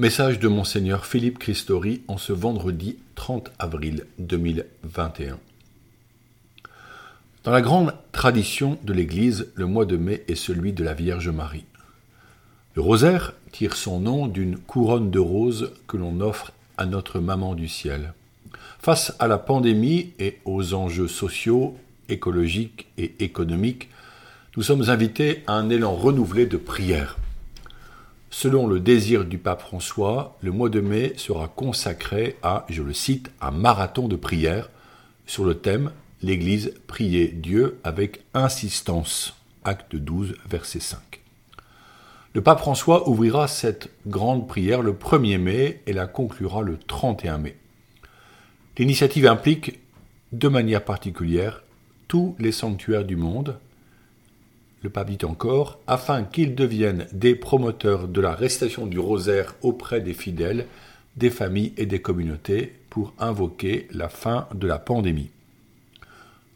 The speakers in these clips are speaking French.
Message de Monseigneur Philippe Christori en ce vendredi 30 avril 2021. Dans la grande tradition de l'Église, le mois de mai est celui de la Vierge Marie. Le rosaire tire son nom d'une couronne de roses que l'on offre à notre Maman du ciel. Face à la pandémie et aux enjeux sociaux, écologiques et économiques, nous sommes invités à un élan renouvelé de prière. Selon le désir du pape François, le mois de mai sera consacré à, je le cite, un marathon de prière sur le thème L'Église prier Dieu avec insistance. Acte 12, verset 5. Le pape François ouvrira cette grande prière le 1er mai et la conclura le 31 mai. L'initiative implique, de manière particulière, tous les sanctuaires du monde, le pape dit encore, afin qu'ils deviennent des promoteurs de la récitation du rosaire auprès des fidèles, des familles et des communautés pour invoquer la fin de la pandémie.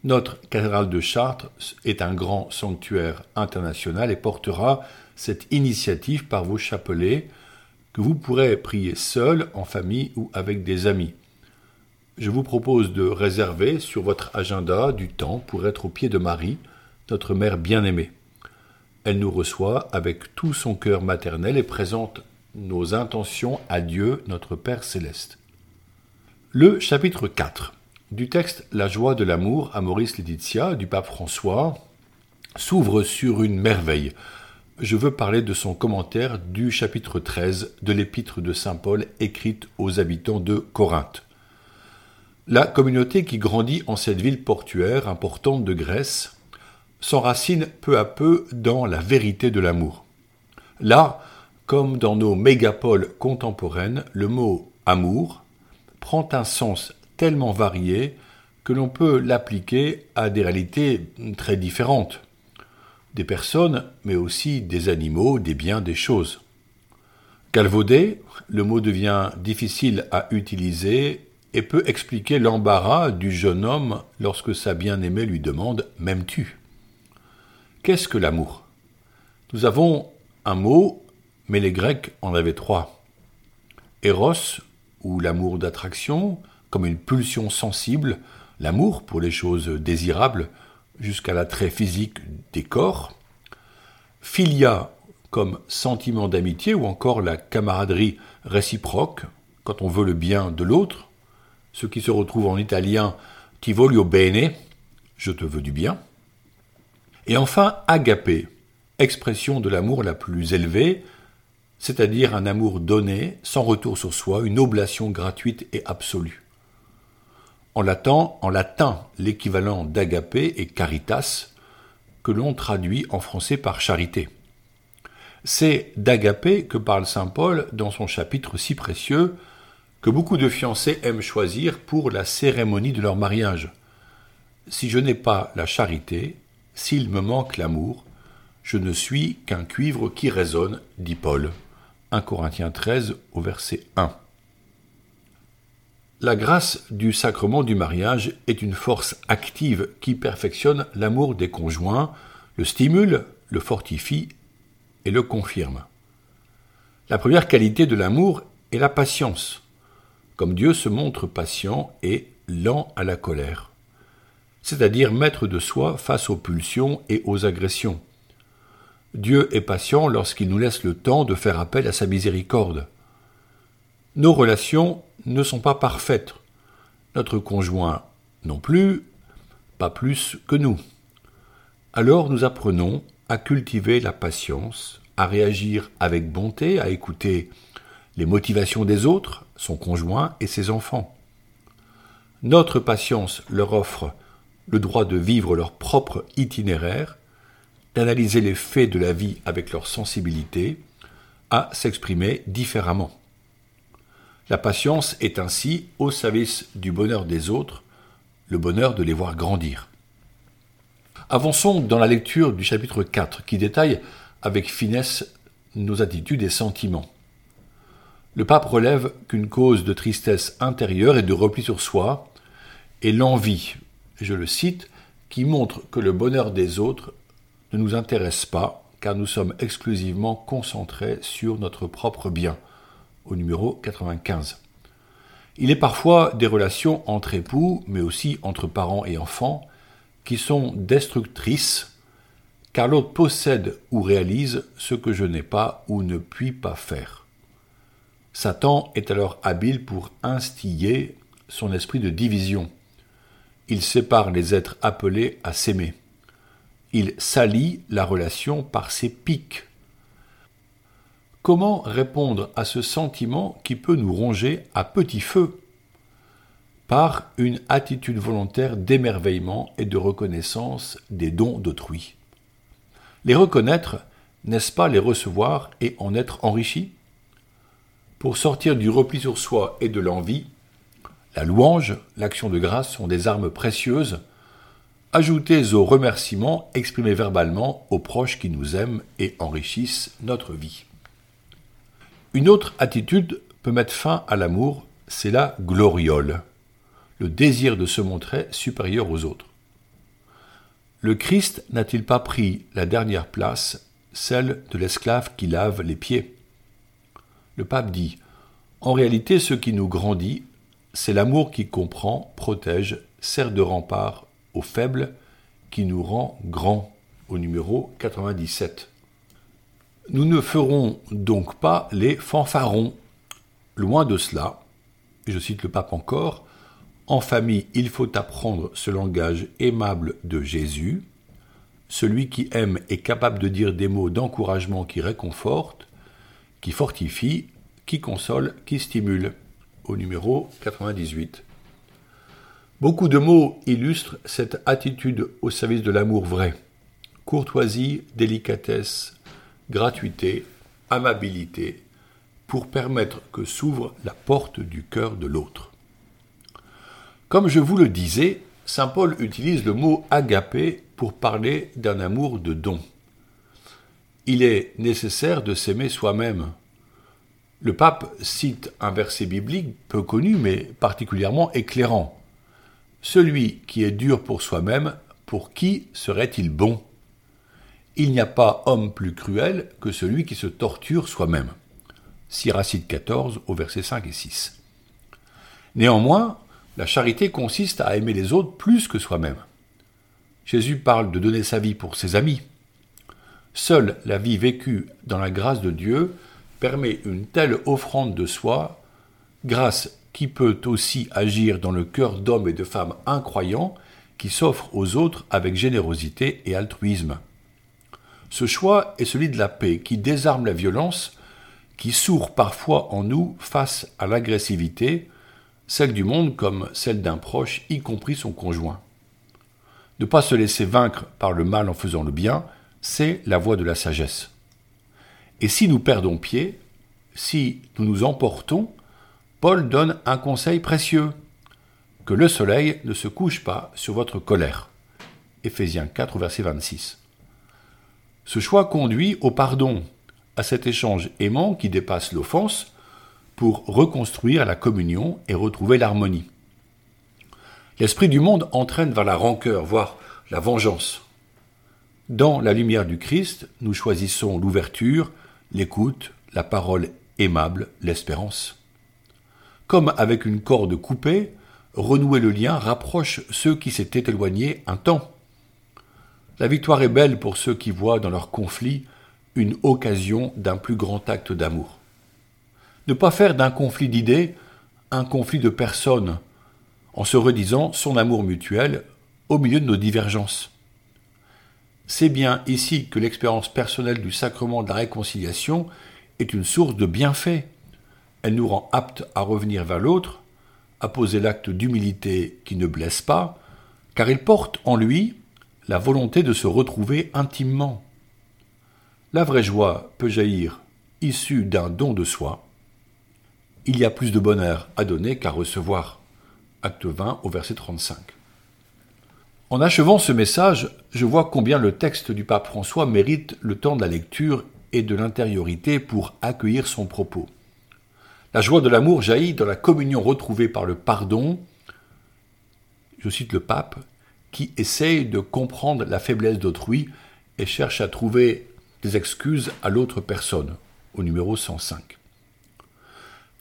Notre cathédrale de Chartres est un grand sanctuaire international et portera cette initiative par vos chapelets que vous pourrez prier seul, en famille ou avec des amis. Je vous propose de réserver sur votre agenda du temps pour être au pied de Marie, notre mère bien-aimée. Elle nous reçoit avec tout son cœur maternel et présente nos intentions à Dieu, notre Père céleste. Le chapitre 4 du texte La joie de l'amour à Maurice Laetitia du pape François s'ouvre sur une merveille. Je veux parler de son commentaire du chapitre 13 de l'épître de Saint Paul écrite aux habitants de Corinthe. La communauté qui grandit en cette ville portuaire importante de Grèce s'enracine peu à peu dans la vérité de l'amour. Là, comme dans nos mégapoles contemporaines, le mot amour prend un sens tellement varié que l'on peut l'appliquer à des réalités très différentes. Des personnes, mais aussi des animaux, des biens, des choses. Galvaudé, le mot devient difficile à utiliser et peut expliquer l'embarras du jeune homme lorsque sa bien-aimée lui demande M'aimes-tu? Qu'est-ce que l'amour? Nous avons un mot, mais les Grecs en avaient trois. Eros, ou l'amour d'attraction, comme une pulsion sensible, l'amour pour les choses désirables, jusqu'à l'attrait physique des corps. Philia, comme sentiment d'amitié, ou encore la camaraderie réciproque, quand on veut le bien de l'autre, ce qui se retrouve en italien ti voglio bene, je te veux du bien. Et enfin, agapé, expression de l'amour la plus élevée, c'est-à-dire un amour donné, sans retour sur soi, une oblation gratuite et absolue. En latin, en latin l'équivalent d'agapé est caritas, que l'on traduit en français par charité. C'est d'agapé que parle saint Paul dans son chapitre si précieux que beaucoup de fiancés aiment choisir pour la cérémonie de leur mariage. Si je n'ai pas la charité, s'il me manque l'amour, je ne suis qu'un cuivre qui résonne, dit Paul. 1 Corinthiens 13 au verset 1. La grâce du sacrement du mariage est une force active qui perfectionne l'amour des conjoints, le stimule, le fortifie et le confirme. La première qualité de l'amour est la patience, comme Dieu se montre patient et lent à la colère c'est-à-dire maître de soi face aux pulsions et aux agressions. Dieu est patient lorsqu'il nous laisse le temps de faire appel à sa miséricorde. Nos relations ne sont pas parfaites. Notre conjoint non plus, pas plus que nous. Alors nous apprenons à cultiver la patience, à réagir avec bonté, à écouter les motivations des autres, son conjoint et ses enfants. Notre patience leur offre le droit de vivre leur propre itinéraire, d'analyser les faits de la vie avec leur sensibilité, à s'exprimer différemment. La patience est ainsi au service du bonheur des autres, le bonheur de les voir grandir. Avançons dans la lecture du chapitre 4 qui détaille avec finesse nos attitudes et sentiments. Le pape relève qu'une cause de tristesse intérieure et de repli sur soi est l'envie je le cite, qui montre que le bonheur des autres ne nous intéresse pas, car nous sommes exclusivement concentrés sur notre propre bien. au numéro 95. Il est parfois des relations entre époux, mais aussi entre parents et enfants, qui sont destructrices, car l'autre possède ou réalise ce que je n'ai pas ou ne puis pas faire. Satan est alors habile pour instiller son esprit de division. Il sépare les êtres appelés à s'aimer. Il salit la relation par ses pics. Comment répondre à ce sentiment qui peut nous ronger à petit feu? Par une attitude volontaire d'émerveillement et de reconnaissance des dons d'autrui. Les reconnaître, n'est-ce pas les recevoir et en être enrichi Pour sortir du repli sur soi et de l'envie, la louange, l'action de grâce sont des armes précieuses, ajoutées aux remerciements exprimés verbalement aux proches qui nous aiment et enrichissent notre vie. Une autre attitude peut mettre fin à l'amour, c'est la gloriole, le désir de se montrer supérieur aux autres. Le Christ n'a-t-il pas pris la dernière place, celle de l'esclave qui lave les pieds? Le pape dit En réalité, ce qui nous grandit, c'est l'amour qui comprend, protège, sert de rempart aux faibles, qui nous rend grands, au numéro 97. Nous ne ferons donc pas les fanfarons. Loin de cela, je cite le pape encore, en famille il faut apprendre ce langage aimable de Jésus. Celui qui aime est capable de dire des mots d'encouragement qui réconfortent, qui fortifient, qui consolent, qui stimulent. Au numéro 98. Beaucoup de mots illustrent cette attitude au service de l'amour vrai. Courtoisie, délicatesse, gratuité, amabilité, pour permettre que s'ouvre la porte du cœur de l'autre. Comme je vous le disais, Saint Paul utilise le mot agapé pour parler d'un amour de don. Il est nécessaire de s'aimer soi-même. Le pape cite un verset biblique peu connu mais particulièrement éclairant. Celui qui est dur pour soi-même, pour qui serait-il bon? Il n'y a pas homme plus cruel que celui qui se torture soi-même. Siracide 14 au verset 5 et 6. Néanmoins, la charité consiste à aimer les autres plus que soi-même. Jésus parle de donner sa vie pour ses amis. Seule la vie vécue dans la grâce de Dieu permet une telle offrande de soi, grâce qui peut aussi agir dans le cœur d'hommes et de femmes incroyants qui s'offrent aux autres avec générosité et altruisme. Ce choix est celui de la paix qui désarme la violence, qui sourd parfois en nous face à l'agressivité, celle du monde comme celle d'un proche, y compris son conjoint. Ne pas se laisser vaincre par le mal en faisant le bien, c'est la voie de la sagesse. Et si nous perdons pied, si nous nous emportons, Paul donne un conseil précieux que le soleil ne se couche pas sur votre colère. Éphésiens 4, verset 26. Ce choix conduit au pardon, à cet échange aimant qui dépasse l'offense, pour reconstruire la communion et retrouver l'harmonie. L'esprit du monde entraîne vers la rancœur, voire la vengeance. Dans la lumière du Christ, nous choisissons l'ouverture, l'écoute, la parole aimable, l'espérance. Comme avec une corde coupée, renouer le lien rapproche ceux qui s'étaient éloignés un temps. La victoire est belle pour ceux qui voient dans leur conflit une occasion d'un plus grand acte d'amour. Ne pas faire d'un conflit d'idées un conflit de personnes, en se redisant son amour mutuel au milieu de nos divergences. C'est bien ici que l'expérience personnelle du sacrement de la réconciliation est une source de bienfait. Elle nous rend aptes à revenir vers l'autre, à poser l'acte d'humilité qui ne blesse pas, car il porte en lui la volonté de se retrouver intimement. La vraie joie peut jaillir issue d'un don de soi. Il y a plus de bonheur à donner qu'à recevoir. Acte 20 au verset 35. En achevant ce message, je vois combien le texte du pape François mérite le temps de la lecture et de l'intériorité pour accueillir son propos. La joie de l'amour jaillit dans la communion retrouvée par le pardon. Je cite le pape, qui essaye de comprendre la faiblesse d'autrui et cherche à trouver des excuses à l'autre personne, au numéro 105.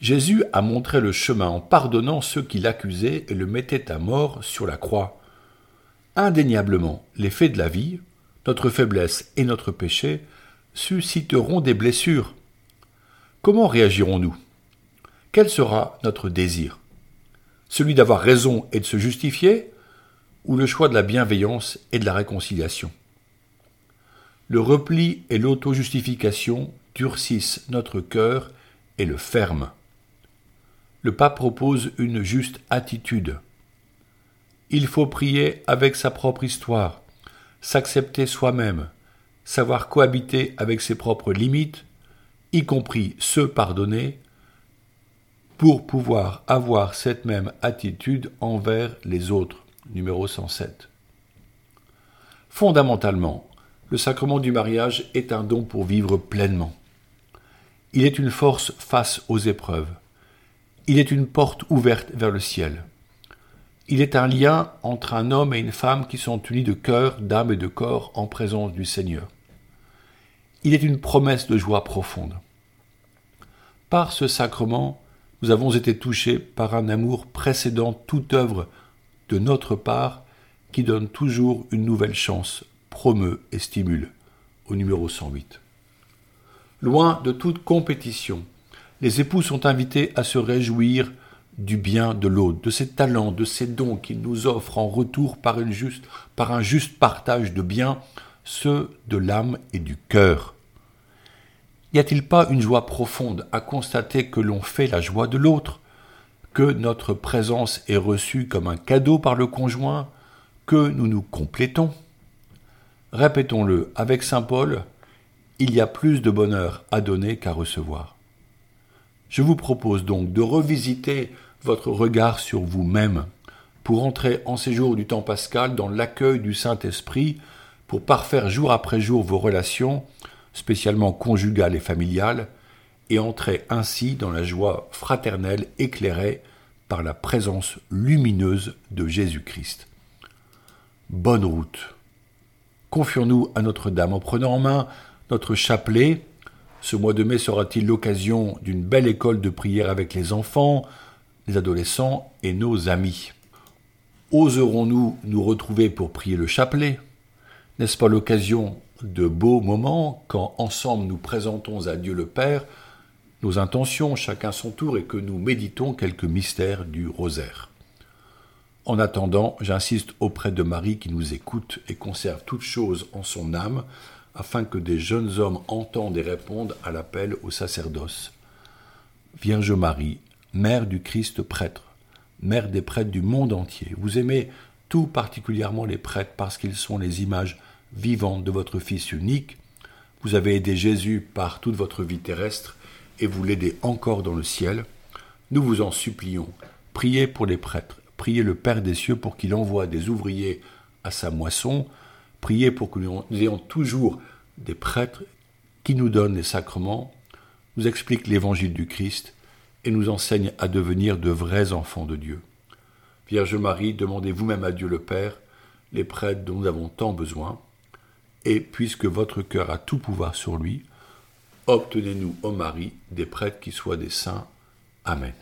Jésus a montré le chemin en pardonnant ceux qui l'accusaient et le mettaient à mort sur la croix. Indéniablement, les faits de la vie, notre faiblesse et notre péché susciteront des blessures. Comment réagirons-nous? Quel sera notre désir? Celui d'avoir raison et de se justifier ou le choix de la bienveillance et de la réconciliation? Le repli et l'auto-justification durcissent notre cœur et le ferment. Le pape propose une juste attitude. Il faut prier avec sa propre histoire, s'accepter soi-même, savoir cohabiter avec ses propres limites, y compris se pardonner, pour pouvoir avoir cette même attitude envers les autres. Numéro 107. Fondamentalement, le sacrement du mariage est un don pour vivre pleinement. Il est une force face aux épreuves. Il est une porte ouverte vers le ciel. Il est un lien entre un homme et une femme qui sont unis de cœur, d'âme et de corps en présence du Seigneur. Il est une promesse de joie profonde. Par ce sacrement, nous avons été touchés par un amour précédant toute œuvre de notre part qui donne toujours une nouvelle chance, promeut et stimule. Au numéro 108. Loin de toute compétition, les époux sont invités à se réjouir du bien de l'autre, de ses talents, de ses dons qu'il nous offre en retour par, un juste partage de biens, ceux de l'âme et du cœur. Y a-t-il pas une joie profonde à constater que l'on fait la joie de l'autre, que notre présence est reçue comme un cadeau par le conjoint, que nous nous complétons? Répétons-le avec Saint Paul, il y a plus de bonheur à donner qu'à recevoir. Je vous propose donc de revisiter votre regard sur vous-même pour entrer en séjour du temps pascal dans l'accueil du Saint-Esprit, pour parfaire jour après jour vos relations, spécialement conjugales et familiales, et entrer ainsi dans la joie fraternelle éclairée par la présence lumineuse de Jésus-Christ. Bonne route. Confions-nous à Notre-Dame en prenant en main notre chapelet. Ce mois de mai sera-t-il l'occasion d'une belle école de prière avec les enfants, les adolescents et nos amis. Oserons-nous nous retrouver pour prier le chapelet? N'est-ce pas l'occasion de beaux moments quand ensemble nous présentons à Dieu le Père nos intentions, chacun son tour, et que nous méditons quelques mystères du rosaire? En attendant, j'insiste auprès de Marie qui nous écoute et conserve toutes choses en son âme, afin que des jeunes hommes entendent et répondent à l'appel au sacerdoce. Vierge Marie, Mère du Christ prêtre, Mère des prêtres du monde entier, vous aimez tout particulièrement les prêtres parce qu'ils sont les images vivantes de votre Fils unique. Vous avez aidé Jésus par toute votre vie terrestre et vous l'aidez encore dans le ciel. Nous vous en supplions. Priez pour les prêtres. Priez le Père des cieux pour qu'il envoie des ouvriers à sa moisson. Priez pour que nous ayons toujours des prêtres qui nous donnent les sacrements, nous expliquent l'évangile du Christ et nous enseigne à devenir de vrais enfants de Dieu. Vierge Marie, demandez vous-même à Dieu le Père les prêtres dont nous avons tant besoin, et puisque votre cœur a tout pouvoir sur lui, obtenez-nous, ô Marie, des prêtres qui soient des saints. Amen.